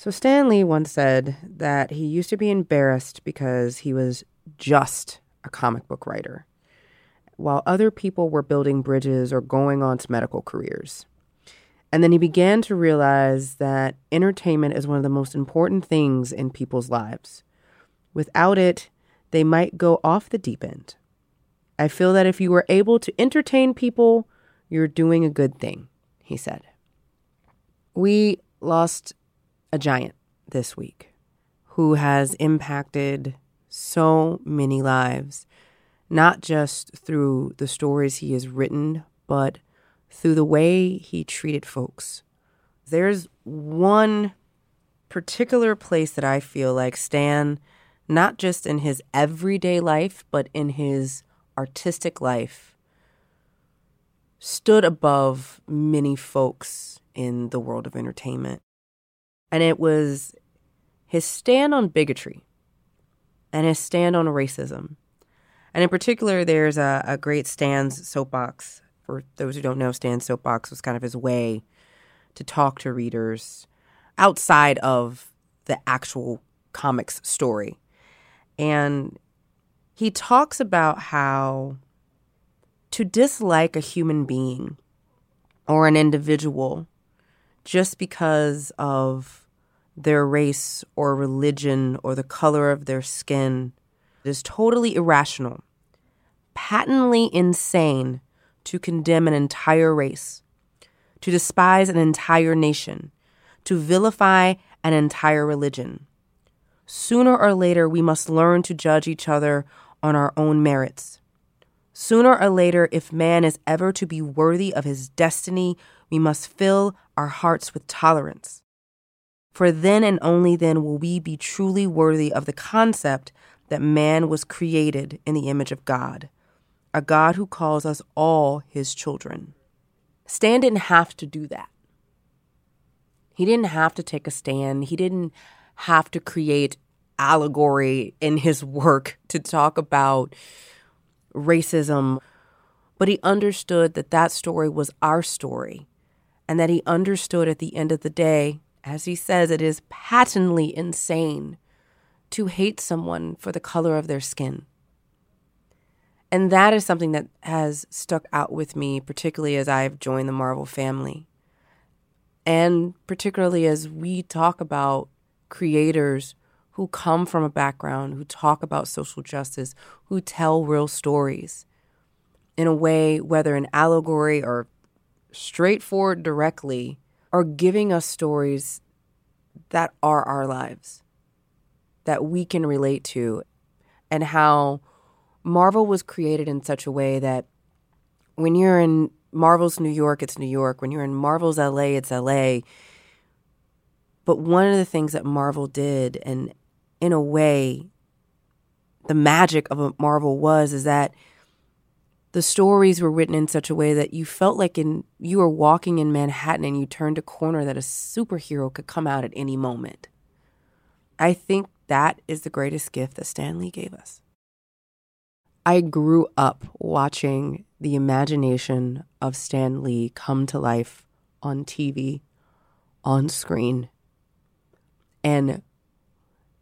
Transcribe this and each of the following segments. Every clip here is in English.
So Stan Lee once said that he used to be embarrassed because he was just a comic book writer, while other people were building bridges or going on to medical careers. And then he began to realize that entertainment is one of the most important things in people's lives. Without it, they might go off the deep end. I feel that if you are able to entertain people, you're doing a good thing, he said. We lost a giant this week who has impacted so many lives, not just through the stories he has written, but through the way he treated folks. There's one particular place that I feel like Stan, not just in his everyday life, but in his artistic life, stood above many folks in the world of entertainment and it was his stand on bigotry and his stand on racism. And in particular, there's a, a great Stan's soapbox. For those who don't know, Stan's soapbox was kind of his way to talk to readers outside of the actual comics story. And he talks about how to dislike a human being or an individual just because of their race or religion or the color of their skin. is totally irrational, patently insane to condemn an entire race, to despise an entire nation, to vilify an entire religion. Sooner or later, we must learn to judge each other on our own merits. Sooner or later, if man is ever to be worthy of his destiny, we must fill our hearts with tolerance. For then and only then will we be truly worthy of the concept that man was created in the image of God, a God who calls us all his children. Stan didn't have to do that. He didn't have to take a stand. He didn't have to create allegory in his work to talk about racism, but he understood that that story was our story and that he understood at the end of the day as he says, it is patently insane to hate someone for the color of their skin. And that is something that has stuck out with me, particularly as I've joined the Marvel family. And particularly as we talk about creators who come from a background, who talk about social justice, who tell real stories in a way, whether an allegory or straightforward directly, are giving us stories that are our lives, that we can relate to, and how Marvel was created in such a way that when you're in Marvel's New York, it's New York. When you're in Marvel's LA, it's LA. But one of the things that Marvel did, and in a way, the magic of Marvel was, is that the stories were written in such a way that you felt like in you were walking in Manhattan and you turned a corner that a superhero could come out at any moment. I think that is the greatest gift that Stan Lee gave us. I grew up watching the imagination of Stan Lee come to life on TV, on screen. And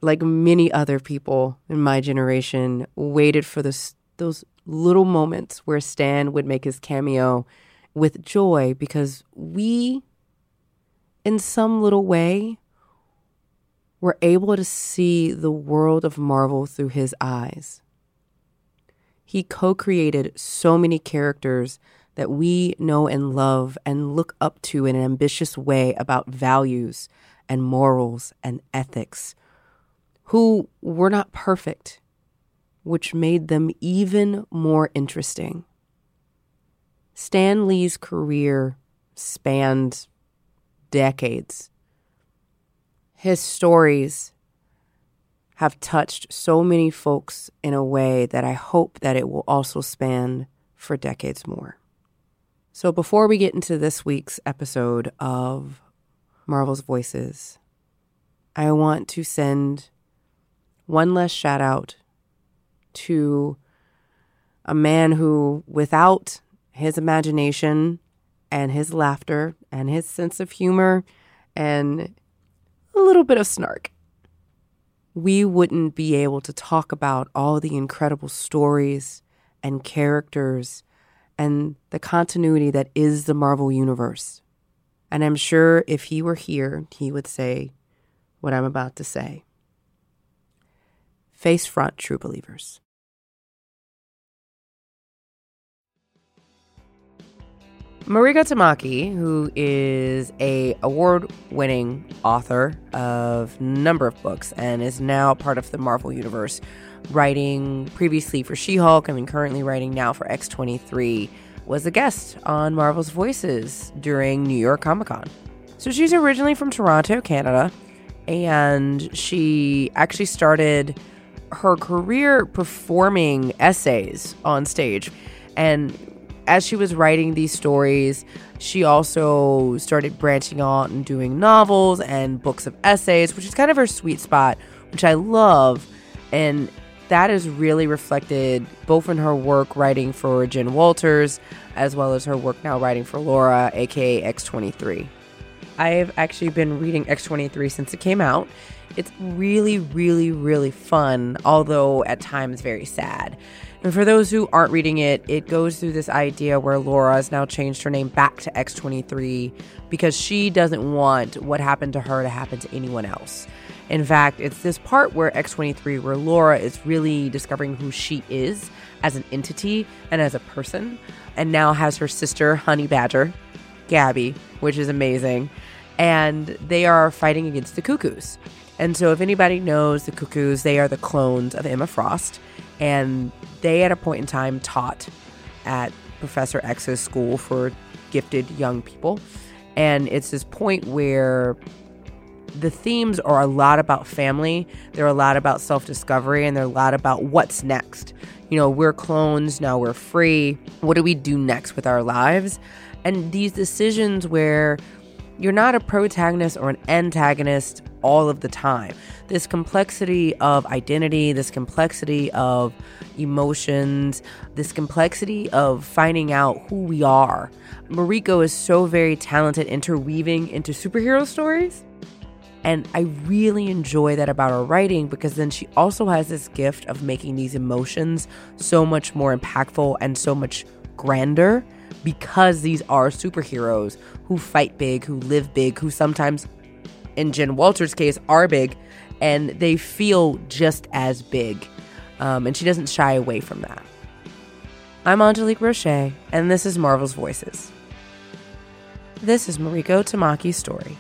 like many other people in my generation, waited for this, those little moments where Stan would make his cameo with joy because we, in some little way, were able to see the world of Marvel through his eyes. He co created so many characters that we know and love and look up to in an ambitious way about values and morals and ethics, who were not perfect which made them even more interesting. Stan Lee's career spanned decades. His stories have touched so many folks in a way that I hope that it will also span for decades more. So before we get into this week's episode of Marvel's Voices, I want to send one last shout out to a man who, without his imagination and his laughter and his sense of humor and a little bit of snark. We wouldn't be able to talk about all the incredible stories and characters and the continuity that is the Marvel Universe. And I'm sure if he were here, he would say what I'm about to say. Face front, true believers. Mariko Tamaki, who is a award-winning author of number of books and is now part of the Marvel Universe, writing previously for She-Hulk and currently writing now for X23, was a guest on Marvel's Voices during New York Comic Con. So she's originally from Toronto, Canada, and she actually started her career performing essays on stage. And as she was writing these stories, she also started branching out and doing novels and books of essays, which is kind of her sweet spot, which I love. And that is really reflected both in her work writing for Jen Walters as well as her work now writing for Laura, aka X23. I've actually been reading X23 since it came out. It's really, really, really fun, although at times very sad. And for those who aren't reading it, it goes through this idea where Laura has now changed her name back to X23 because she doesn't want what happened to her to happen to anyone else. In fact, it's this part where X23, where Laura is really discovering who she is as an entity and as a person, and now has her sister, Honey Badger, Gabby, which is amazing. And they are fighting against the Cuckoos. And so, if anybody knows the Cuckoos, they are the clones of Emma Frost. And they, at a point in time, taught at Professor X's school for gifted young people. And it's this point where the themes are a lot about family, they're a lot about self discovery, and they're a lot about what's next. You know, we're clones, now we're free. What do we do next with our lives? And these decisions where you're not a protagonist or an antagonist all of the time. This complexity of identity, this complexity of emotions, this complexity of finding out who we are. Mariko is so very talented interweaving into superhero stories. And I really enjoy that about her writing because then she also has this gift of making these emotions so much more impactful and so much grander because these are superheroes who fight big, who live big, who sometimes, in Jen Walters' case, are big and they feel just as big. Um, and she doesn't shy away from that. I'm Angelique Roche, and this is Marvel's Voices. This is Mariko Tamaki's story.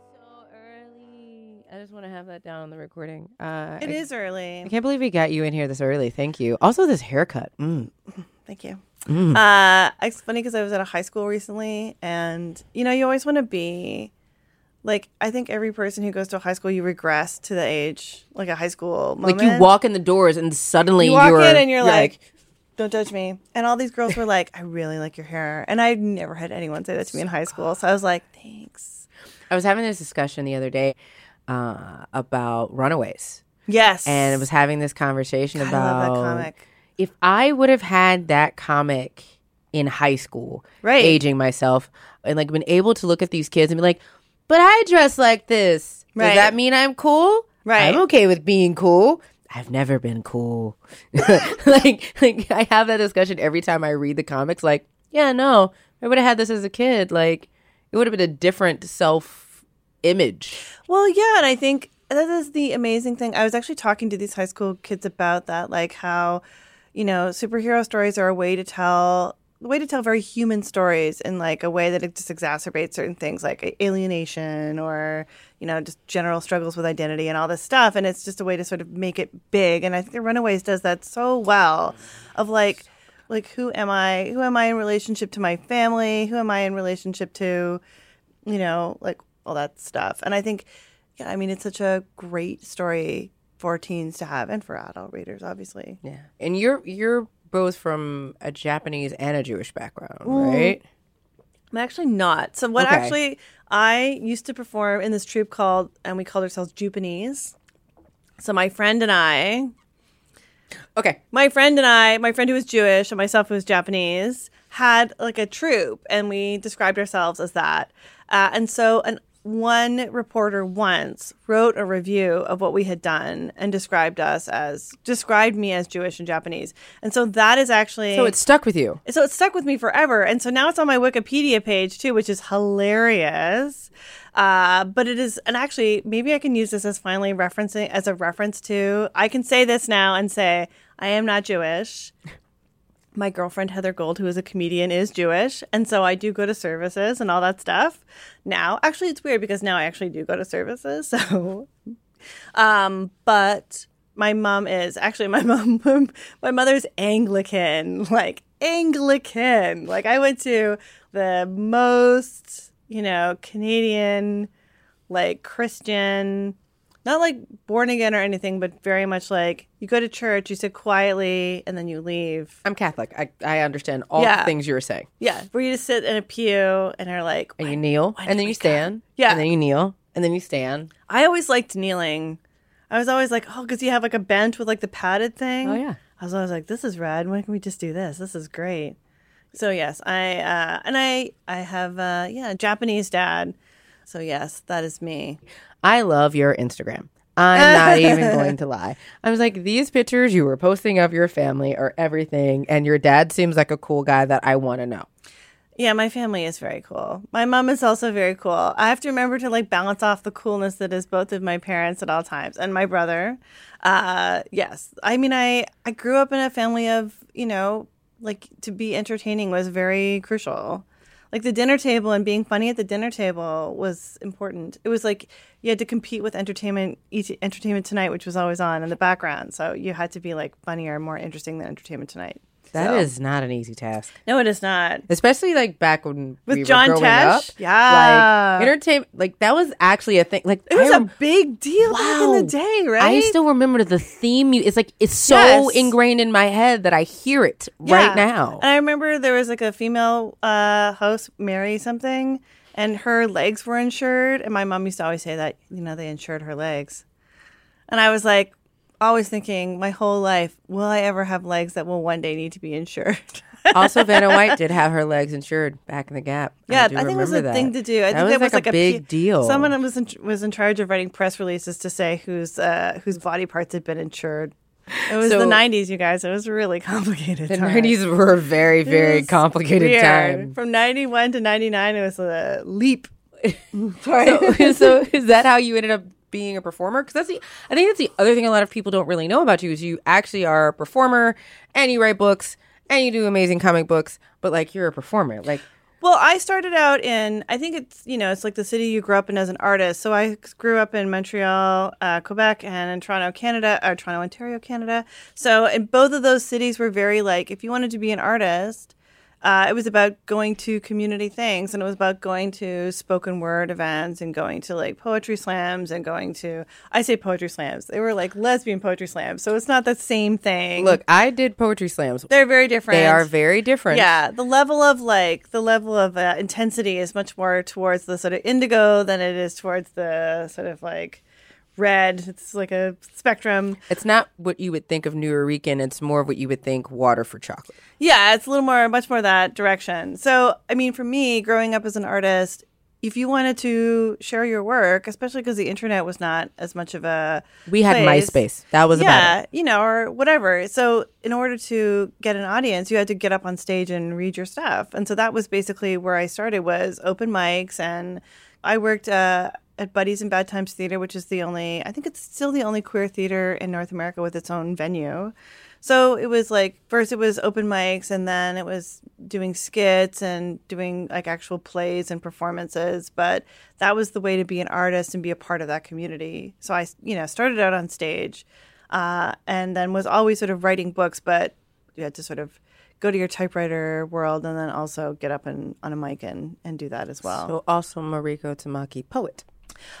It's so early. I just want to have that down on the recording. Uh, It I, is early. I can't believe we got you in here this early. Thank you. Also, this haircut. Mm. Thank you. Uh, it's funny because I was at a high school recently, and you know, you always want to be like. I think every person who goes to a high school, you regress to the age like a high school moment. Like you walk in the doors and suddenly you walk are in and you're, like, "Don't judge me." And all these girls were like, "I really like your hair," and I never had anyone say that to me in high school. So I was like, "Thanks." I was having this discussion the other day uh, about Runaways, Yes, and I was having this conversation God, I about love that comic. If I would have had that comic in high school, Right. aging myself, and like been able to look at these kids and be like, "But I dress like this. Does Right. that mean I'm cool? Right. I'm okay with being cool." I've never been cool. like, like I have that discussion every time I read the comics. Like, yeah, no, I would have had this as a kid. Like, it would have been a different self image. Well, yeah, and I think that is the amazing thing. I was actually talking to these high school kids about that, like how, you know, superhero stories are a way to tell a way to tell very human stories in like a way that it just exacerbates certain things like alienation or you know just general struggles with identity and all this stuff. And it's just a way to sort of make it big. And i think the runaways does that so well of like like who am i who am i in relationship to my family? Who am i in relationship to you know like all that stuff? And i think yeah i mean it's such a great story for teens to have and for adult readers obviously Yeah, and you're you're both from a Japanese and a Jewish background, right? I'm actually not. So what Okay. actually I used to perform in this troupe called and we called ourselves Jupanese. So my friend and I, Okay, my friend and I, my friend who was Jewish and myself who was Japanese, had like a troupe and we described ourselves as that. Uh, and so an one reporter once wrote a review of what we had done and described us as described me as Jewish and Japanese. And so that is actually So it stuck with you. so it stuck with me forever. And so now it's on my Wikipedia page too, which is hilarious. Uh, but it is, and actually, maybe I can use this as finally referencing as a reference to. I can say this now and say I am not Jewish. My girlfriend Heather Gold, who is a comedian, is Jewish, and so I do go to services and all that stuff. Now, actually, it's weird because now I actually do go to services. So, um, but my mom is actually my mom. My mother's Anglican, like Anglican. Like I went to the most, you know, Canadian, like Christian, not like born again or anything, but very much like you go to church, you sit quietly, and then you leave. I'm Catholic. I, I understand all Yeah. the things you were saying. Yeah, where you just sit in a pew and are like, And you kneel, and then you come? stand. Yeah. And then you kneel, and then you stand. I always liked kneeling. I was always like, oh, because you have like a bench with like the padded thing. Oh, yeah. I was always like, this is rad. Why can we just do this? This is great. So yes, I uh, and I I have uh, yeah Japanese dad. So yes, that is me. I love your Instagram. I'm not even going to lie. I was like, these pictures you were posting of your family are everything, and your dad seems like a cool guy that I want to know. Yeah, my family is very cool. My mom is also very cool. I have to remember to like balance off the coolness that is both of my parents at all times and my brother. Uh, yes, I mean, I I grew up in a family of you know like to be entertaining was very crucial. Like the dinner table and being funny at the dinner table was important. It was like you had to compete with entertainment, Entertainment Tonight, which was always on in the background. So you had to be like funnier, more interesting than Entertainment Tonight. That So- is not an easy task. no, it is not. Especially like back when With we were John growing Tesh? up. Yeah. Like entertainment like that was actually a thing. Like It was I a big deal back in the day, right? I still remember the theme. It's like it's so Yes. ingrained in my head that I hear it Yeah. right now. And I remember there was like a female uh, host, Mary something, and her legs were insured. And my mom used to always say that, you know, they insured her legs. And I was like, always thinking my whole life, will I ever have legs that will one day need to be insured? also, Vanna White did have her legs insured back in the Gap. yeah, I, do think it was a remember thing to do. I That think was that was like like, a big P- deal. Someone was in, was in charge of writing press releases to say whose uh, whose body parts had been insured. It was So- the '90s, you guys. It was a really complicated. The time. nineties were a very, very complicated weird. time. From 91 to 99, it was a leap. So, so is that how you ended up being a performer? Because that's the I think that's the other thing a lot of people don't really know about you is you actually are a performer and you write books and you do amazing comic books, but like you're a performer. Like Well, I started out in, I think it's, you know, it's like the city you grew up in as an artist. So I grew up in Montreal, uh, Quebec, and in Toronto, Canada, or Toronto, Ontario, Canada. So in both of those cities were very like, if you wanted to be an artist, uh, it was about going to community things and it was about going to spoken word events and going to like poetry slams and going to, I say poetry slams, they were like lesbian poetry slams. So it's not the same thing. look, I did poetry slams. they're very different. They are very different. Yeah, the level of like the level of uh, intensity is much more towards the sort of indigo than it is towards the sort of like red. It's like a spectrum. It's not what you would think of Nuyorican. It's more of what you would think water for chocolate. Yeah, it's a little more, much more that direction. So, I mean, for me, growing up as an artist, if you wanted to share your work, especially because the internet was not as much of a We had place, MySpace. That was about yeah, you know, or whatever. So, in order to get an audience, you had to get up on stage and read your stuff, and so that was basically where I started was open mics, and I worked uh, at Buddies in Bad Times Theater, which is the only, I think it's still the only queer theater in North America with its own venue. So it was like first it was open mics, and then it was doing skits and doing like actual plays and performances. But that was the way to be an artist and be a part of that community. So I, you know, started out on stage, uh, and then was always sort of writing books, but you had to sort of go to your typewriter world and then also get up and on a mic and, and do that as well. So also Mariko Tamaki, poet.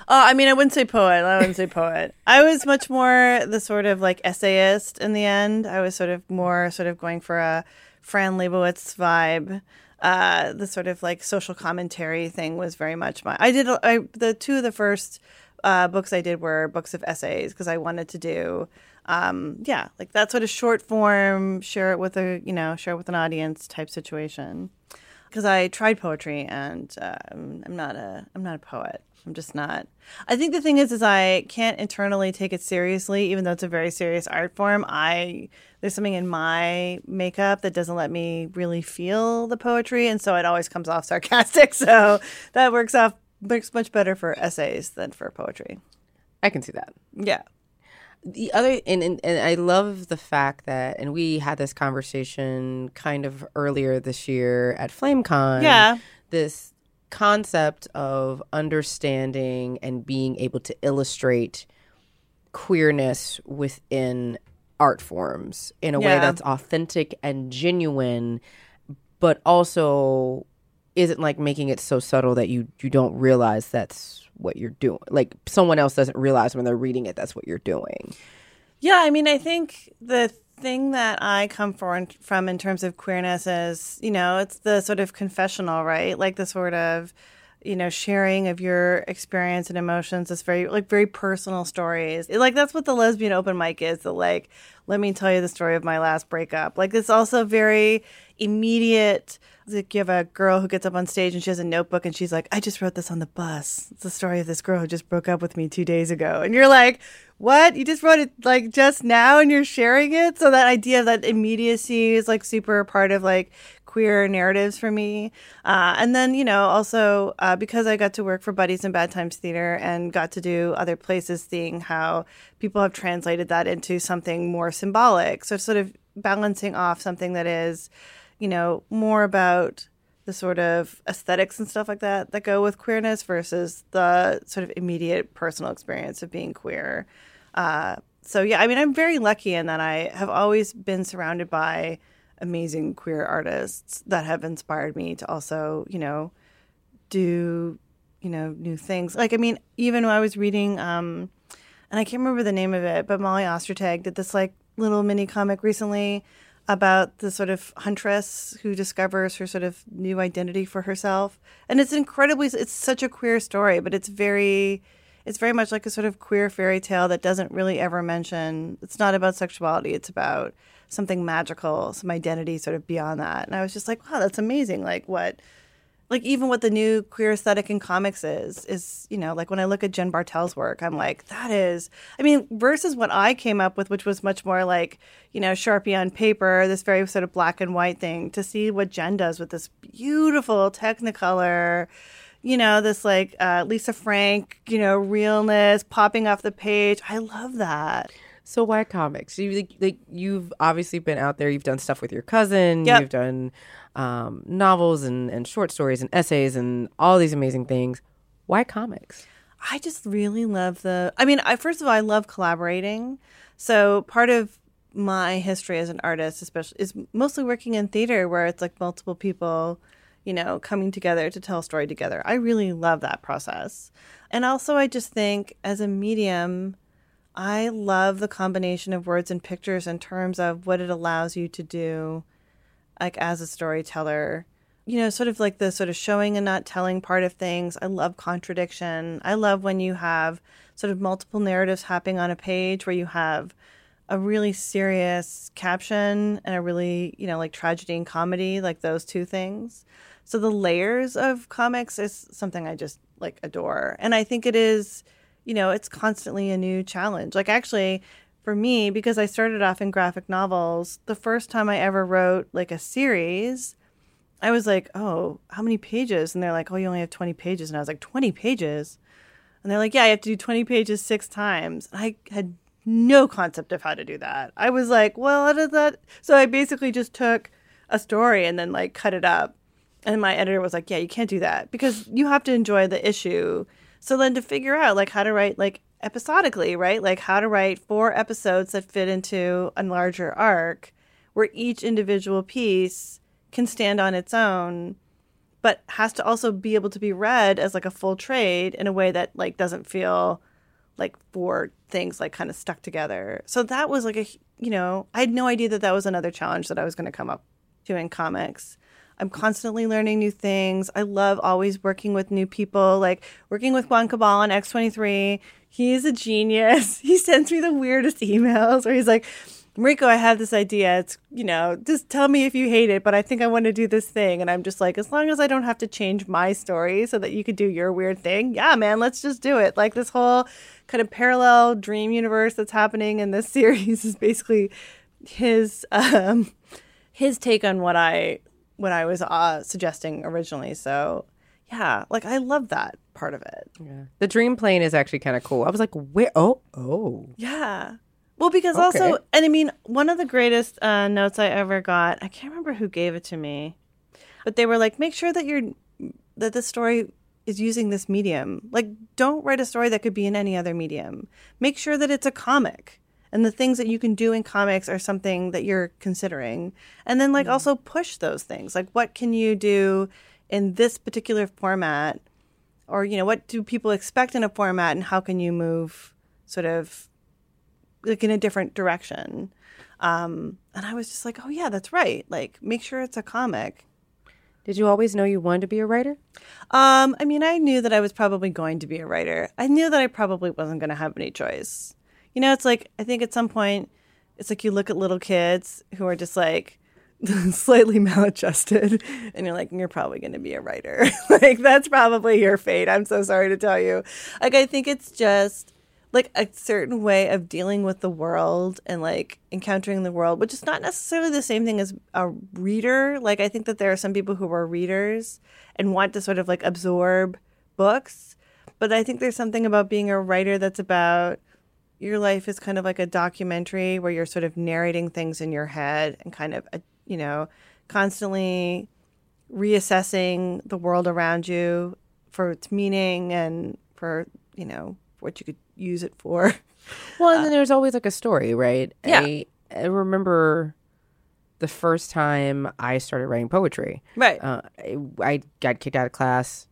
Oh, I mean, I wouldn't say poet. I wouldn't say poet. I was much more the sort of like essayist in the end. I was sort of more sort of going for a Fran Lebowitz vibe. Uh, the sort of like social commentary thing was very much my. I did I, the two of the first uh, books I did were books of essays because I wanted to do um, yeah, like that sort of short form, share it with a you know, share it with an audience type situation. Because I tried poetry and um, I'm not a I'm not a poet. I'm just not. I think the thing is, is I can't internally take it seriously, even though it's a very serious art form. I there's something in my makeup that doesn't let me really feel the poetry, and so it always comes off sarcastic. So that works off works much better for essays than for poetry. I can see that. Yeah. The other, and, and, and I love the fact that, and we had this conversation kind of earlier this year at FlameCon. Yeah. This concept of understanding and being able to illustrate queerness within art forms in a way that's authentic and genuine, but also isn't like making it so subtle that you you don't realize that's what you're doing. Like someone else doesn't realize when they're reading it that's what you're doing. Yeah, I mean, I think the thing that I come from in terms of queerness is, you know, it's the sort of confessional, right? Like the sort of, you know, sharing of your experience and emotions. It's very like very personal stories. Like that's what the lesbian open mic is. The like, let me tell you the story of my last breakup. Like it's also very immediate. Like you have a girl who gets up on stage and she has a notebook and she's like, I just wrote this on the bus. It's the story of this girl who just broke up with me two days ago. And you're like, what? You just wrote it like just now and you're sharing it? So that idea of that immediacy is like super part of like queer narratives for me. Uh, and then, you know, also uh, because I got to work for Buddies in Bad Times Theater and got to do other places, seeing how people have translated that into something more symbolic. So sort of balancing off something that is, you know, more about the sort of aesthetics and stuff like that that go with queerness versus the sort of immediate personal experience of being queer. Uh, so yeah, I mean, I'm very lucky in that I have always been surrounded by amazing queer artists that have inspired me to also, you know, do, you know, new things. Like, I mean, even when I was reading, um, and I can't remember the name of it, but Molly Ostertag did this like little mini comic recently about the sort of huntress who discovers her sort of new identity for herself. And it's incredibly, it's such a queer story, but it's very, it's very much like a sort of queer fairy tale that doesn't really ever mention, it's not about sexuality, it's about something magical, some identity sort of beyond that. And I was just like, wow, that's amazing. Like what, like even what the new queer aesthetic in comics is is you know like when i look at jen bartel's work i'm like that is i mean versus what i came up with which was much more like you know sharpie on paper this very sort of black and white thing to see what jen does with this beautiful technicolor you know this like uh, lisa frank you know realness popping off the page i love that So why comics? You like, like you've obviously been out there. You've done stuff with your cousin. Yep. You've done um, novels and, and short stories and essays and all these amazing things. Why comics? I just really love the. I mean, I first of all, I love collaborating. So part of my history as an artist, especially, is mostly working in theater, where it's like multiple people, you know, coming together to tell a story together. I really love that process, and also I just think as a medium, I love the combination of words and pictures in terms of what it allows you to do, like as a storyteller you know, sort of like the sort of showing and not telling part of things. I love contradiction. I love when you have sort of multiple narratives happening on a page where you have a really serious caption and a really, you know, like tragedy and comedy, like those two things. So the layers of comics is something I just like adore. And I think it is, you know, it's constantly a new challenge. Like actually, for me, because I started off in graphic novels, the first time I ever wrote like a series, I was like, oh, how many pages? And they're like, oh, you only have 20 pages. And I was like, 20 pages? And they're like, yeah, you have to do 20 pages six times. And I had no concept of how to do that. I was like, well, how does that? So I basically just took a story and then like cut it up. And my editor was like, yeah, you can't do that because you have to enjoy the issue. So then to figure out like how to write like episodically, right? Like how to write four episodes that fit into a larger arc where each individual piece can stand on its own but has to also be able to be read as like a full trade in a way that like doesn't feel like four things like kind of stuck together so that was like a you know i had no idea that that was another challenge that i was going to come up to in comics I'm constantly learning new things. I love always working with new people, like working with Juan Cabal on X23. He's a genius. He sends me the weirdest emails where he's like, Mariko, I have this idea. It's, you know, just tell me if you hate it, but I think I want to do this thing. And I'm just like, as long as I don't have to change my story so that you could do your weird thing, yeah, man, let's just do it. Like this whole kind of parallel dream universe that's happening in this series is basically his um his take on what I what I was uh, suggesting originally. So yeah, like I love that part of it. Yeah. The dream plane is actually kind of cool. I was like, where? Oh, oh. Yeah. Well, because Okay. also, and I mean, one of the greatest uh, notes I ever got, I can't remember who gave it to me, but they were like, make sure that you're, that the story is using this medium. Like, don't write a story that could be in any other medium. Make sure that it's a comic and the things that you can do in comics are something that you're considering. And then, like, also push those things. Like, what can you do in this particular format? Or, you know, what do people expect in a format and how can you move sort of like in a different direction. Um, and I was just like, oh yeah, that's right. Like, make sure it's a comic. Did you always know you wanted to be a writer? Um, I mean, I knew that I was probably going to be a writer. I knew that I probably wasn't going to have any choice. You know, it's like I think at some point, it's like you look at little kids who are just like slightly maladjusted, and you're like, you're probably going to be a writer. like that's probably your fate. I'm so sorry to tell you. Like I think it's just like a certain way of dealing with the world and like encountering the world, which is not necessarily the same thing as a reader. Like I think that there are some people who are readers and want to sort of like absorb books, but I think there's something about being a writer that's about your life is kind of like a documentary where you're sort of narrating things in your head and kind of uh, you know constantly reassessing the world around you for its meaning and for you know what you could use it for. Well, and then there's always like a story, right? Yeah. I, I remember the first time I started writing poetry. Right. Uh, I, I got kicked out of class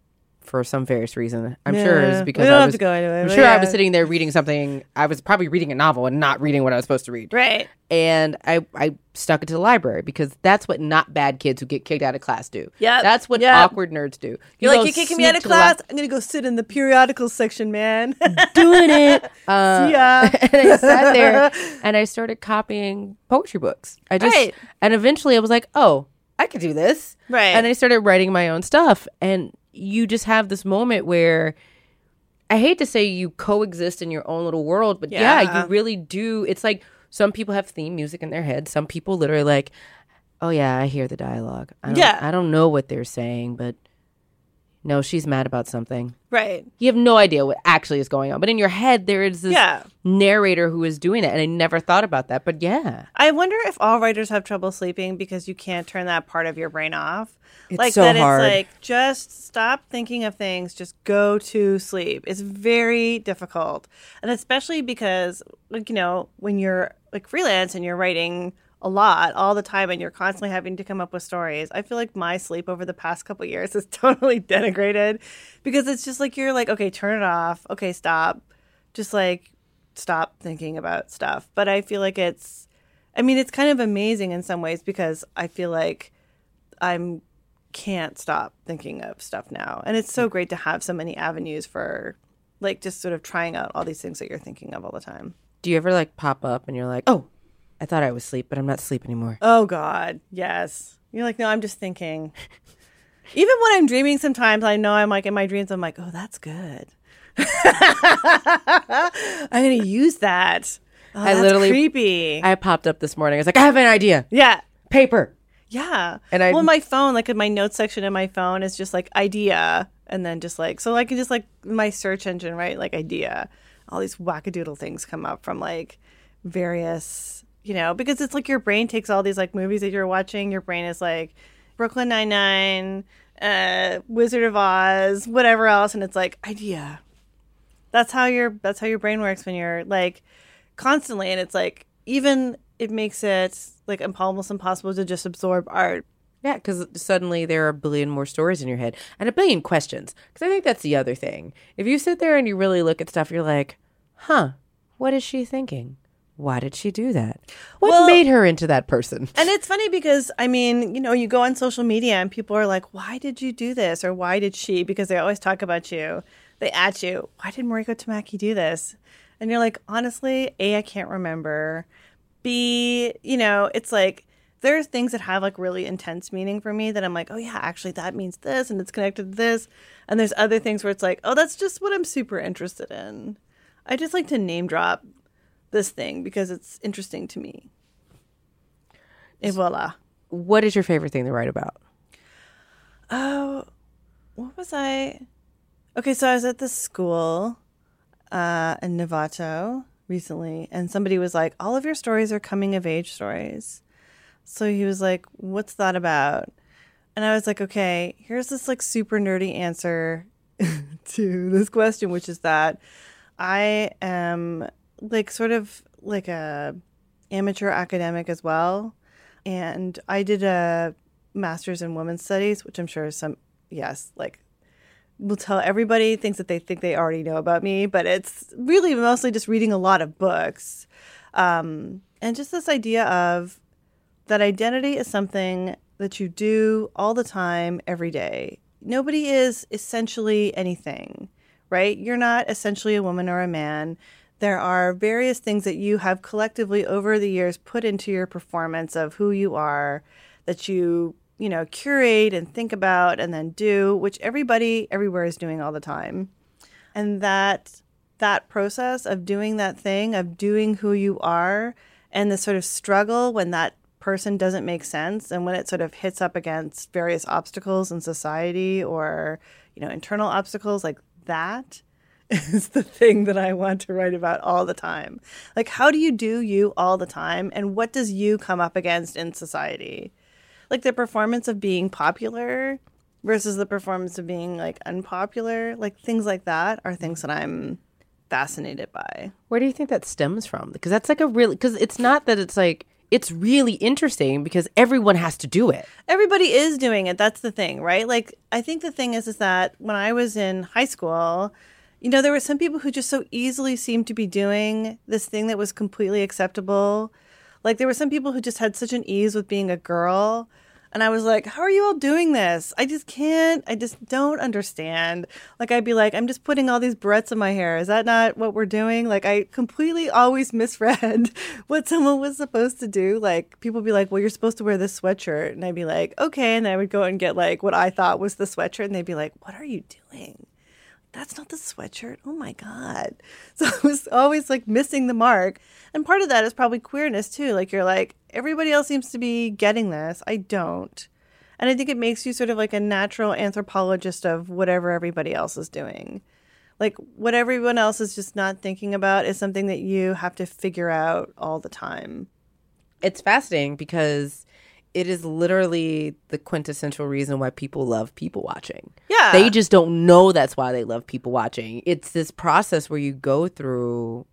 for some various reason. I'm sure Yeah. it's because I was. to go into it. I'm sure I was sitting there reading something. I was probably reading a novel and not reading what I was supposed to read. Right. And I, I stuck it to the library because that's what not bad kids who get kicked out of class do. Yeah. That's what Yep. awkward nerds do. You're go like, you're kicking me out of to li- class. I'm gonna go sit in the periodical section, man. doing it. Uh, See ya. and I sat there and I started copying poetry books. I just Right. and eventually I was like, oh, I could do this. Right. And I started writing my own stuff. And you just have this moment where I hate to say you coexist in your own little world, but yeah, Yeah. you really do. It's like some people have theme music in their head. Some people literally like, oh yeah, I hear the dialogue. I don't, Yeah. I don't know what they're saying, but no, she's mad about something. right. You have no idea what actually is going on, but in your head there is this Yeah. narrator who is doing it, and I never thought about that. But yeah, I wonder if all writers have trouble sleeping because you can't turn that part of your brain off. It's like so that hard. it's like just stop thinking of things, just go to sleep. It's very difficult. And especially because like you know, when you're like freelance and you're writing a lot all the time and you're constantly having to come up with stories. I feel like my sleep over the past couple years is totally denigrated because it's just like you're like, okay, turn it off. Okay, stop. Just like stop thinking about stuff. But I feel like it's I mean, it's kind of amazing in some ways because I feel like I'm can't stop thinking of stuff now. And it's so great to have so many avenues for like just sort of trying out all these things that you're thinking of all the time. do you ever like pop up and you're like, oh, I thought I was asleep, but I'm not asleep anymore. Oh God, yes. You're like, no, I'm just thinking. Even when I'm dreaming, sometimes I know I'm like in my dreams. I'm like, oh, that's good. I'm gonna use that. Oh, I that's literally- creepy. I popped up this morning. I was like, I have an idea. yeah, Paper. yeah. And I- well, my phone, like in my notes section in my phone, is just like idea, and then just like so I can just like my search engine, right? Like idea. All these wackadoodle things come up from like various, you know, because it's like your brain takes all these like movies that you're watching. Your brain is like Brooklyn Nine Nine, uh, Wizard of Oz, whatever else, and it's like idea. That's how your that's how your brain works when you're like constantly, and it's like even it makes it like almost impossible to just absorb art. Yeah, because suddenly there are a billion more stories in your head and a billion questions. Because I think that's the other thing. If you sit there and you really look at stuff, you're like, huh, what is she thinking? Why did she do that? What Well- made her into that person? And it's funny because I mean, you know, you go on social media and people are like, "Why did you do this?" or "Why did she?" Because they always talk about you. They at you. Why did Mariko Tamaki do this? And you're like, honestly, a I can't remember. B, you know, it's like there are things that have like really intense meaning for me that I'm like, oh yeah, actually that means this and it's connected to this. And there's other things where it's like, oh, that's just what I'm super interested in. I just like to name drop this thing because it's interesting to me. Et voila. What is your favorite thing to write about? Oh, what was I? Okay, so I was at the school uh, in Novato recently, and somebody was like, "All of your stories are coming of age stories." So he was like, "What's that about?" And I was like, "Okay, here's this like super nerdy answer to this question, which is that I am like sort of like a amateur academic as well, and I did a master's in women's studies, which I'm sure some yes, like will tell everybody things that they think they already know about me, but it's really mostly just reading a lot of books. Um, and just this idea of that identity is something that you do all the time, every day. Nobody is essentially anything, right? You're not essentially a woman or a man. There are various things that you have collectively over the years put into your performance of who you are that you you know, curate and think about and then do, which everybody everywhere is doing all the time. And that that process of doing that thing, of doing who you are, and the sort of struggle when that person doesn't make sense and when it sort of hits up against various obstacles in society or, you know, internal obstacles like that is the thing that I want to write about all the time. Like how do you do you all the time and what does you come up against in society? like the performance of being popular versus the performance of being like unpopular like things like that are things that i'm fascinated by Where do you think that stems from? Because that's like a really because it's not that it's like it's really interesting because everyone has to do it. everybody is doing it that's the thing right like i think the thing is is that when i was in high school you know there were some people who just so easily seemed to be doing this thing that was completely acceptable. Like there were some people who just had such an ease with being a girl and i was like how are you all doing this? I just can't i just don't understand. Like i'd be like i'm just putting all these barrettes in my hair. Is that not what we're doing? Like i completely always misread what someone was supposed to do. Like people be like well you're supposed to wear this sweatshirt. And i'd be like okay. And i would go and get like what i thought was the sweatshirt and they'd be like what are you doing that's not the sweatshirt. Oh my God. So I was always like missing the mark. And part of that is probably queerness too. Like you're like, everybody else seems to be getting this. I don't. And I think it makes you sort of like a natural anthropologist of whatever everybody else is doing. Like what everyone else is just not thinking about is something that you have to figure out all the time. It's fascinating because it is literally the quintessential reason why people love people watching. Yeah. They just don't know that's why they love people watching. It's this process where you go through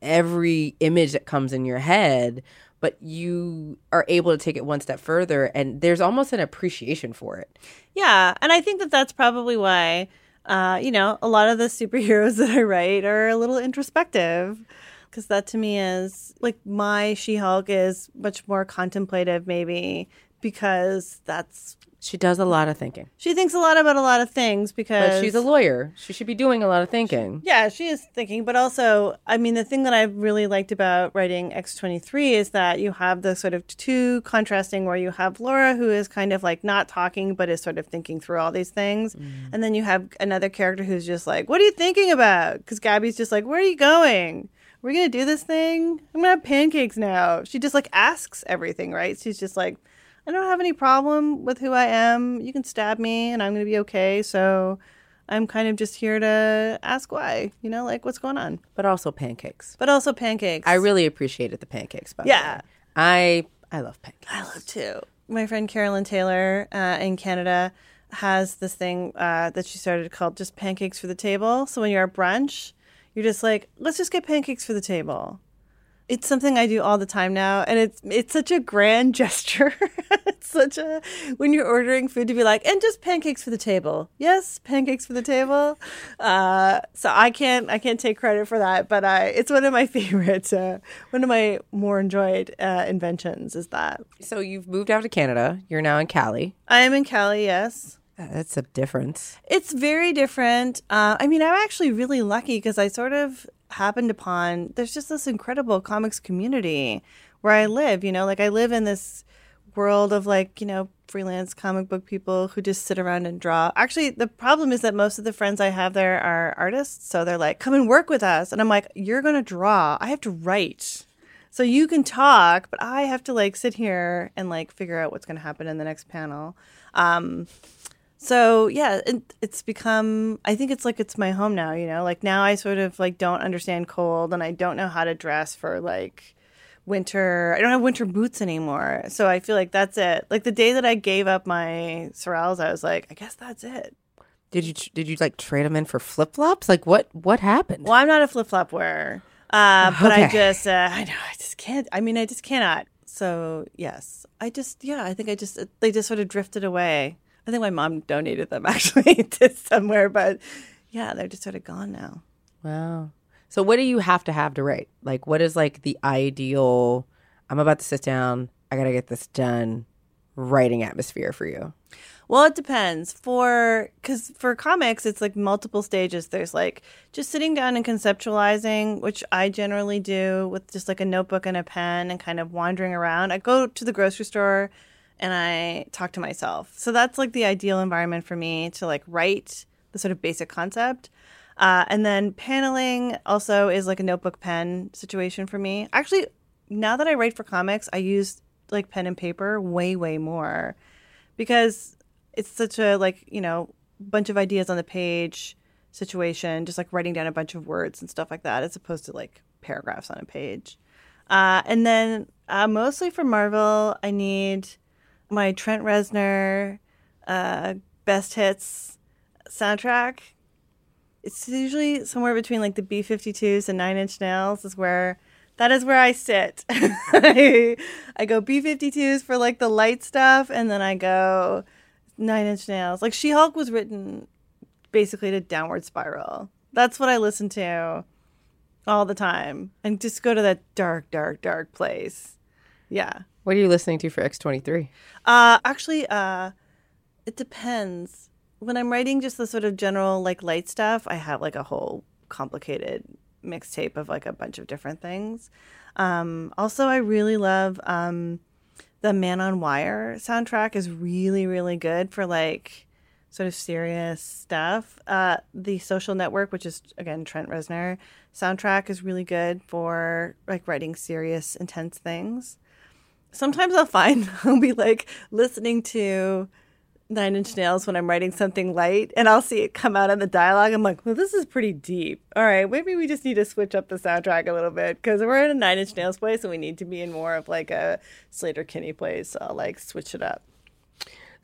every image that comes in your head, but you are able to take it one step further and there's almost an appreciation for it. Yeah, and I think that that's probably why, uh, you know, a lot of the superheroes that I write are a little introspective, because that to me is like my She-Hulk is much more contemplative, maybe because that's She does a lot of thinking. she thinks a lot about a lot of things because But she's a lawyer. She should be doing a lot of thinking. Yeah, she is thinking, but also, I mean, the thing that I've really liked about writing X23 is that you have the sort of two contrasting where you have Laura, who is kind of like not talking, but is sort of thinking through all these things. Mm. And then you have another character who's just like, What are you thinking about? Because Gabby's just like, Where are you going? We're to do this thing? I'm to have pancakes now. She just like asks everything, right? She's just like, I don't have any problem with who I am. You can stab me and I'm to be okay. So I'm kind of just here to ask why, you know, like what's going on. But also pancakes. But also pancakes. I really appreciated the pancakes. By the Yeah. way. I I love pancakes. I love too. My friend Carolyn Taylor uh, in Canada has this thing uh, that she started called just pancakes for the table. So when you're at brunch, you're just like, let's just get pancakes for the table. It's something I do all the time now, and it's it's such a grand gesture. it's such a when you're ordering food to be like, and just pancakes for the table. Yes, pancakes for the table. Uh, so I can't I can't take credit for that, but I it's one of my favorite, uh, one of my more enjoyed uh, inventions is that. So you've moved out to Canada. You're now in Cali. I am in Cali. Yes. That's a difference. It's very different. Uh, I mean, I'm actually really lucky because I sort of happened upon there's just this incredible comics community where I live, you know, like I live in this world of like, you know, freelance comic book people who just sit around and draw. Actually, the problem is that most of the friends I have there are artists, so they're like, "Come and work with us." And I'm like, "You're going to draw. I have to write." So you can talk, but I have to like sit here and like figure out what's going to happen in the next panel. Um, so yeah it, it's become i think it's like it's my home now you know? Like now i sort of like don't understand cold and i don't know how to dress for like winter. I don't have winter boots anymore so i feel like that's it. Like the day that i gave up my sorels i was like i guess that's it. Did you did you like trade them in for flip flops? Like what what happened? well i'm not a flip-flop wearer uh, but i just uh, i know i just can't i mean i just cannot. So yes i just yeah i think i just they just sort of drifted away i think my mom donated them actually to somewhere but yeah they're just sort of gone now Wow. So what do you have to have to write? Like what is like the ideal I'm about to sit down, I got to get this done writing atmosphere for you? Well, it depends. For because for comics, it's like multiple stages. There's like just sitting down and conceptualizing, which I generally do with just like a notebook and a pen and kind of wandering around. I go to the grocery store and I talk to myself. So that's like the ideal environment for me to like write the sort of basic concept. Uh, and then paneling also is like a notebook pen situation for me. Actually, now that I write for comics, I use like pen and paper way, way more because it's such a like you know bunch of ideas on the page situation just like writing down a bunch of words and stuff like that as opposed to like paragraphs on a page uh, and then uh, mostly for marvel i need my trent reznor uh, best hits soundtrack it's usually somewhere between like the b-52s and nine inch nails is where that is where I sit. I, I go B52s for like the light stuff, and then I go Nine Inch Nails. Like She Hulk was written basically to Downward Spiral. That's what I listen to all the time, and just go to that dark, dark, dark place. Yeah. What are you listening to for X23? Uh, actually, uh, it depends. When I'm writing just the sort of general like light stuff, I have like a whole complicated mixtape of like a bunch of different things. Um, also, I really love um, the Man on Wire soundtrack is really really good for like sort of serious stuff. Uh, the Social Network, which is again Trent Reznor soundtrack, is really good for like writing serious, intense things sometimes I'll find I'll be like listening to Nine Inch Nails when I'm writing something light, and I'll see it come out in the dialogue. I'm like, well, this is pretty deep. All right, maybe we just need to switch up the soundtrack a little bit because we're in a Nine Inch Nails place, and we need to be in more of like a Sleater-Kinney place. So I'll like switch it up.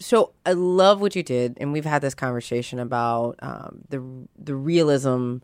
So I love what you did, and we've had this conversation about um, the the realism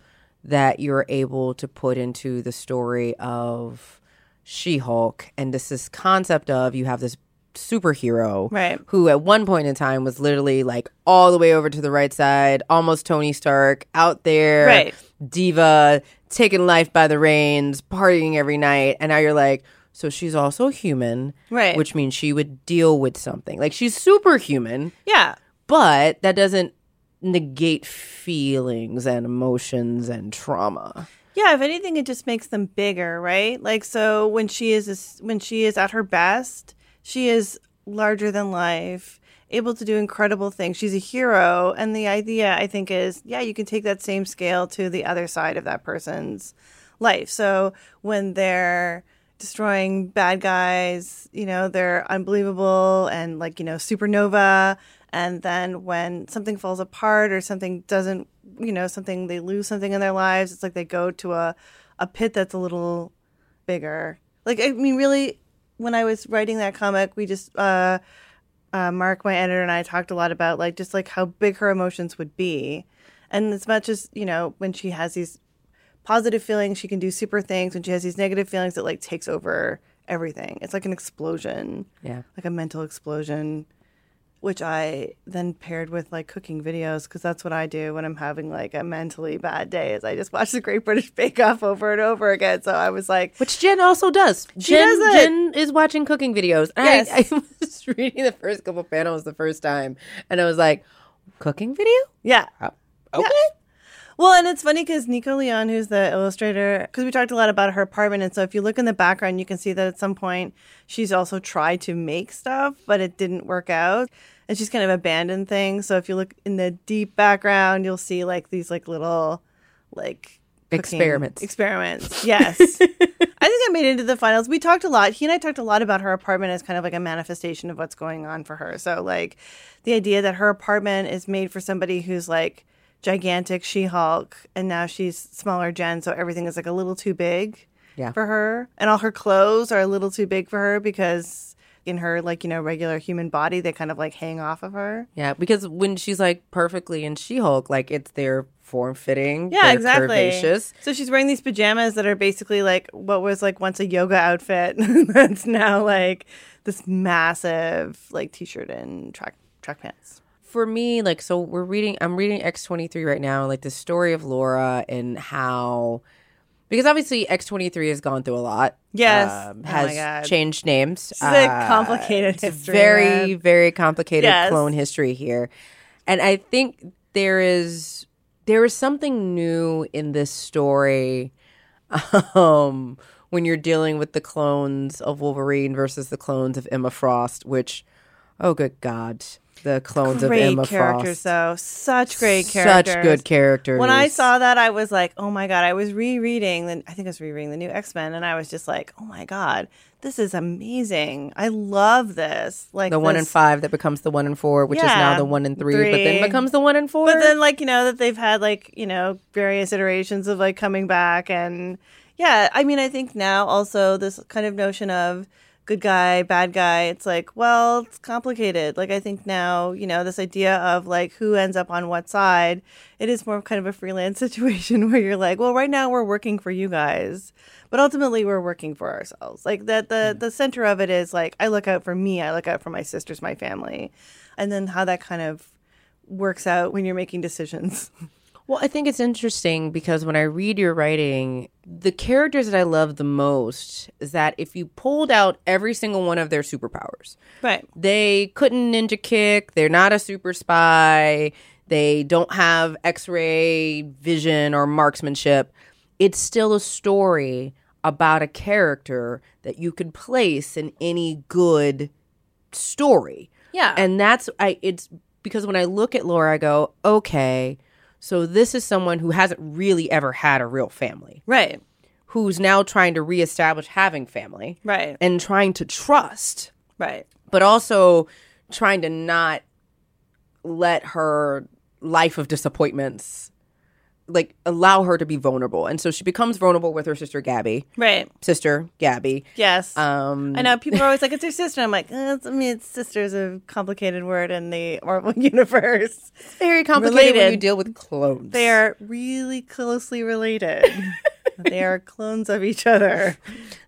that you're able to put into the story of She-Hulk, and this this concept of you have this superhero Right. who at one point in time was literally like all the way over to the right side, almost Tony Stark, out there, Right. diva, taking life by the reins, partying every night, and now you're like, so she's also human, Right. Which means she would deal with something like she's superhuman, Yeah, but that doesn't negate feelings and emotions and trauma. Yeah, if anything, it just makes them bigger, right? Like, so when she is when she is at her best, she is larger than life, able to do incredible things. She's a hero, and the idea I think is, yeah, you can take that same scale to the other side of that person's life. So when they're destroying bad guys, you know, they're unbelievable and like you know supernova. And then when something falls apart or something doesn't, you know, something they lose something in their lives, it's like they go to a a pit that's a little bigger. Like I mean, really, when I was writing that comic, we just uh, uh, Mark, my editor, and I talked a lot about like just like how big her emotions would be, and as much as you know when she has these positive feelings, she can do super things. When she has these negative feelings, it like takes over everything. It's like an explosion, Yeah. like a mental explosion, which I then paired with like cooking videos because that's what I do when I'm having like a mentally bad day. Is I just watch the Great British Bake Off over and over again. So I was like, Which Jen also does. She Jen, does. Jen is watching cooking videos. Yes. I, I was reading the first couple panels the first time, and I was like, cooking video? yeah. Oh, okay. Well, and it's funny because Nico Leon, who's the illustrator, because we talked a lot about her apartment. And so if you look in the background, you can see that at some point she's also tried to make stuff, but it didn't work out. And she's kind of abandoned things. So if you look in the deep background, you'll see like these like little like Experiments. Experiments. Yes. I think I made it into the finals. We talked a lot. He and I talked a lot about her apartment as kind of like a manifestation of what's going on for her. So like the idea that her apartment is made for somebody who's like gigantic She-Hulk and now she's smaller Jen, so everything is like a little too big Yeah. for her. And all her clothes are a little too big for her because in her like, you know, regular human body, they kind of like hang off of her. Yeah, because when she's like perfectly in She Hulk, like it's their form fitting. Yeah, exactly. Curvaceous. So she's wearing these pajamas that are basically like what was like once a yoga outfit that's now like this massive like t-shirt and track track pants. for me, like, so we're reading, I'm reading X23 right now, like the story of Laura and how, because obviously X23 has gone through a lot. Yes. um, Oh has God. changed names. It's a complicated it's history, very, man. very complicated Yes. clone history here. And I think there is, there is something new in this story um, when you're dealing with the clones of Wolverine versus the clones of Emma Frost, which, oh, good God, the clones Great of Emma characters Frost. though. Such great characters. Such good characters. When I saw that, I was like, "Oh my god!" I was rereading. Then I think I was rereading the new X Men, and I was just like, "Oh my god, this is amazing! I love this!" Like the one in five that becomes the one in four, which is now the one in three, but then three. becomes the one in four. But then, like you know, that they've had like you know various iterations of like coming back, and yeah, I mean, I think now also this kind of notion of good guy, bad guy. It's like, well, it's complicated. Like I think now, you know, this idea of like who ends up on what side. It is more kind of a freelance situation where you're like, well, right now we're working for you guys, but ultimately we're working for ourselves. Like that, the mm-hmm. the center of it is like I look out for me, I look out for my sisters, my family, and then how that kind of works out when you're making decisions. Well, I think it's interesting because when I read your writing, the characters that I love the most is that if you pulled out every single one of their superpowers, Right. they couldn't ninja kick, they're not a super spy, they don't have x ray vision or marksmanship, it's still a story about a character that you could place in any good story. Yeah. And that's I it's because when I look at Laura I go, okay, so this is someone who hasn't really ever had a real family, right. who's now trying to reestablish having family Right. and trying to trust, Right. but also trying to not let her life of disappointments like allow her to be vulnerable. And so she becomes vulnerable with her sister Gabby, Right. sister Gabby. Yes. Um I know people are always like, "It's your sister." I'm like, eh, it's, I mean, it's sister is a complicated word in the Marvel universe. very complicated when you deal with clones. They are really closely related. they are clones of each other.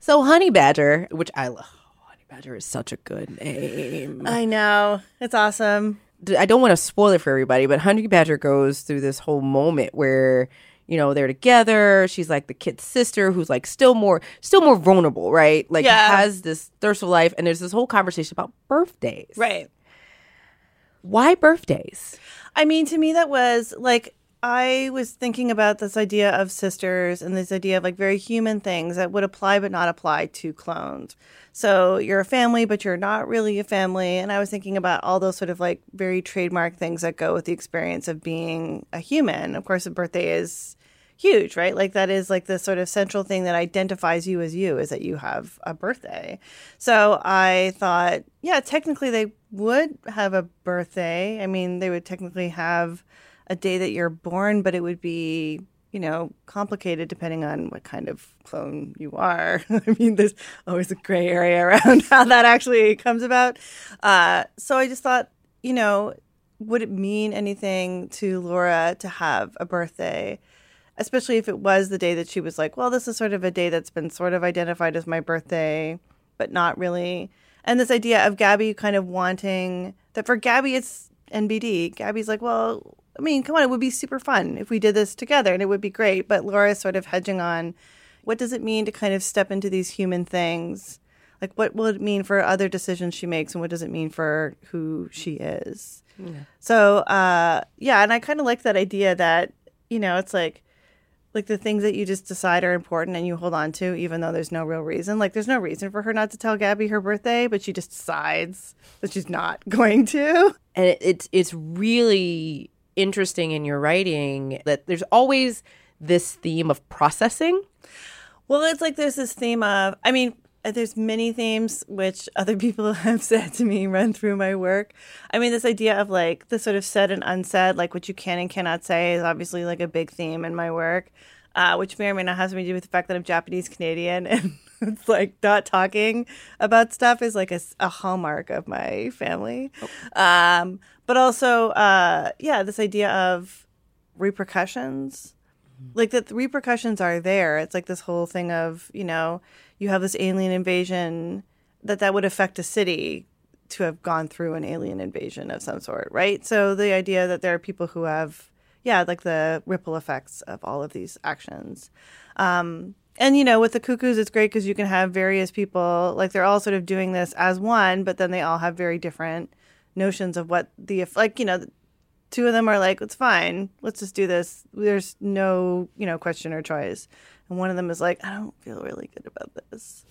So Honey Badger, which I love. Honey Badger is such a good name. I know. It's awesome. I don't want to spoil it for everybody, but Honey Badger goes through this whole moment where you know they're together. She's like the kid's sister, who's like still more, still more vulnerable, right? Like Yeah. has this thirst for life, and there's this whole conversation about birthdays. Right. Why birthdays? I mean, to me, that was like I was thinking about this idea of sisters and this idea of like very human things that would apply but not apply to clones. So you're a family, but you're not really a family. And I was thinking about all those sort of like very trademark things that go with the experience of being a human. Of course, a birthday is huge, right? Like that is like the sort of central thing that identifies you as you is that you have a birthday. So I thought, yeah, technically they would have a birthday. I mean, they would technically have a day that you're born, but it would be, you know, complicated depending on what kind of clone you are. I mean, there's always a gray area around how that actually comes about. Uh, so I just thought, you know, would it mean anything to Laura to have a birthday? especially if it was the day that she was like, well, this is sort of a day that's been sort of identified as my birthday, but not really. And this idea of Gabby kind of wanting that for Gabby, it's NBD. Gabby's like, well, I mean, come on, it would be super fun if we did this together and it would be great. But Laura's sort of hedging on what does it mean to kind of step into these human things? Like, what will it mean for other decisions she makes and what does it mean for who she is? Yeah. So, uh, yeah, and I kind of like that idea that, you know, it's like, like the things that you just decide are important and you hold on to even though there's no real reason like there's no reason for her not to tell gabby her birthday but she just decides that she's not going to and it, it's it's really interesting in your writing that there's always this theme of processing well it's like there's this theme of i mean uh, there's many themes which other people have said to me run through my work. I mean, this idea of like the sort of said and unsaid, like what you can and cannot say, is obviously like a big theme in my work, uh, which may or may not have something to do with the fact that I'm Japanese Canadian and it's like not talking about stuff is like a, a hallmark of my family. Oh. Um, but also, uh, yeah, this idea of repercussions like that the repercussions are there it's like this whole thing of you know you have this alien invasion that that would affect a city to have gone through an alien invasion of some sort, right? So the idea that there are people who have, yeah, like the ripple effects of all of these actions. Um, and you know, with the cuckoos, it's great because you can have various people, like they're all sort of doing this as one, but then they all have very different notions of what the like. You know, two of them are like, "It's fine, let's just do this." There's no, you know, question or choice and one of them is like, I don't feel really good about this.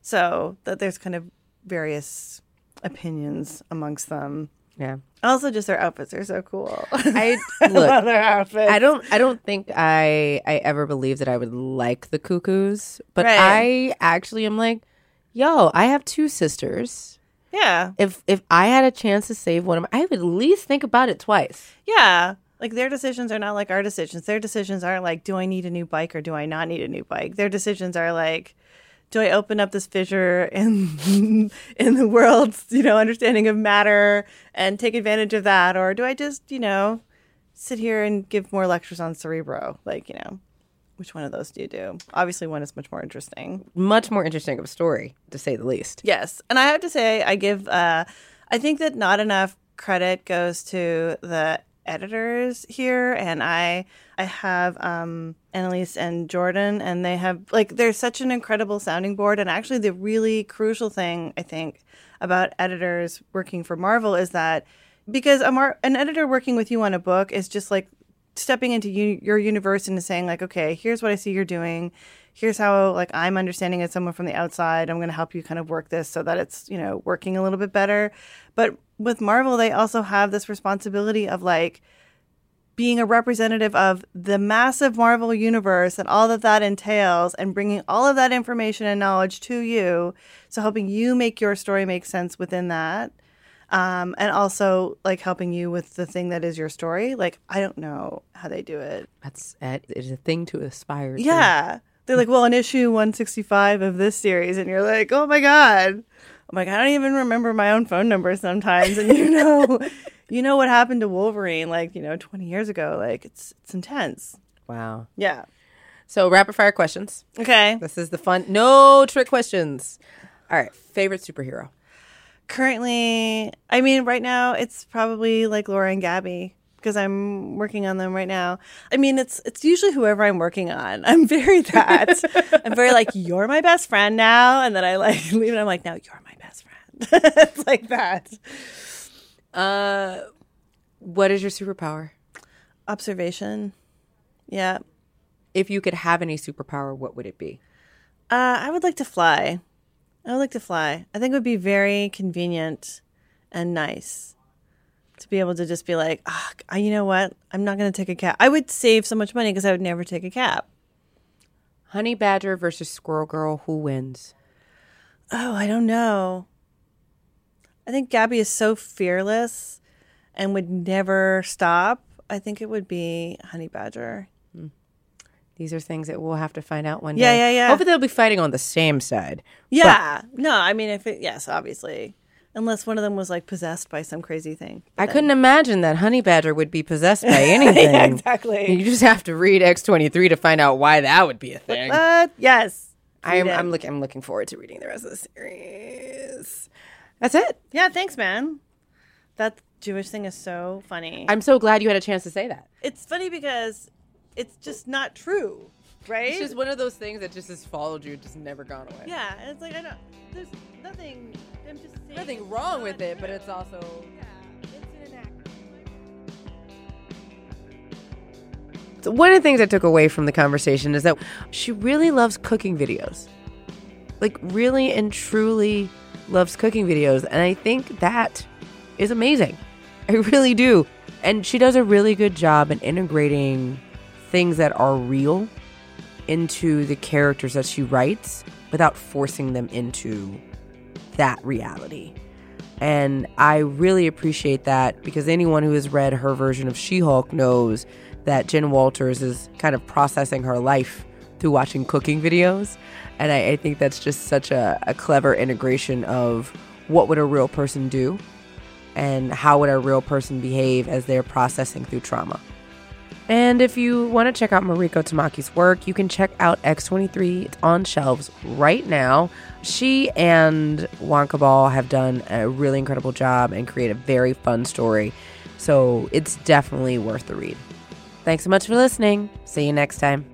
So that there's kind of various opinions amongst them. Yeah. Also, just their outfits are so cool. I look, their outfits. I don't. I don't think I. I ever believed that I would like the cuckoos, but right. I actually am like, yo, I have two sisters. Yeah. If if I had a chance to save one of them, I would at least think about it twice. Yeah. Like their decisions are not like our decisions. Their decisions aren't like, do I need a new bike or do I not need a new bike? Their decisions are like, do I open up this fissure in in the world's you know understanding of matter and take advantage of that, or do I just you know sit here and give more lectures on Cerebro? Like you know, which one of those do you do? Obviously, one is much more interesting. Much more interesting of a story, to say the least. Yes, and I have to say, I give. Uh, I think that not enough credit goes to the editors here, and I I have um, Annalise and Jordan, and they have like they're such an incredible sounding board. And actually, the really crucial thing I think about editors working for Marvel is that because a Mar- an editor working with you on a book is just like stepping into u- your universe and saying like, okay, here's what I see you're doing. Here's how like I'm understanding it someone from the outside. I'm going to help you kind of work this so that it's, you know, working a little bit better. But with Marvel, they also have this responsibility of like being a representative of the massive Marvel universe and all that that entails and bringing all of that information and knowledge to you. So helping you make your story make sense within that. Um, and also like helping you with the thing that is your story. Like, I don't know how they do it. That's it is a thing to aspire to. Yeah. They're like, well, an issue 165 of this series, and you're like, oh my God. I'm like, I don't even remember my own phone number sometimes. And you know, you know what happened to Wolverine like, you know, 20 years ago. Like it's it's intense. Wow. Yeah. So rapid fire questions. Okay. This is the fun. No trick questions. All right. Favorite superhero? Currently, I mean, right now it's probably like Laura and Gabby because I'm working on them right now. I mean, it's it's usually whoever I'm working on. I'm very that. I'm very like you're my best friend now, and then I like leave and I'm like, now you're my best friend. it's like that. Uh, what is your superpower? Observation. Yeah. If you could have any superpower, what would it be? Uh, I would like to fly. I would like to fly. I think it would be very convenient and nice to be able to just be like, oh, you know what? I'm not going to take a cab. I would save so much money because I would never take a cab. Honey Badger versus Squirrel Girl, who wins? Oh, I don't know. I think Gabby is so fearless and would never stop. I think it would be Honey Badger. These are things that we'll have to find out one yeah, day. Yeah, yeah, Hopefully they'll be fighting on the same side. Yeah. But- no, I mean, if it, yes, obviously. Unless one of them was like possessed by some crazy thing. I couldn't imagine that Honey Badger would be possessed by anything. Yeah, exactly. You just have to read X23 to find out why that would be a thing. Uh, yes. I'm, I'm looking. I'm looking forward to reading the rest of the series. That's it. Yeah, thanks, man. That Jewish thing is so funny. I'm so glad you had a chance to say that. it's funny because it's just not true, right? It's just one of those things that just has followed you, just never gone away. yeah, and it's like I don't. There's nothing. I'm just saying Nothing wrong not with it, but it's also Yeah, it's inaccurate. So one of the things I took away from the conversation is that she really loves cooking videos. Like really and truly loves cooking videos and I think that is amazing. I really do. And she does a really good job in integrating things that are real into the characters that she writes without forcing them into that reality. And I really appreciate that because anyone who has read her version of She Hulk knows that Jen Walters is kind of processing her life through watching cooking videos. And I, I think that's just such a, a clever integration of what would a real person do and how would a real person behave as they're processing through trauma. And if you want to check out Mariko Tamaki's work, you can check out X23. It's on shelves right now. She and Juann Cabal have done a really incredible job and create a very fun story. So it's definitely worth the read. Thanks so much for listening. See you next time.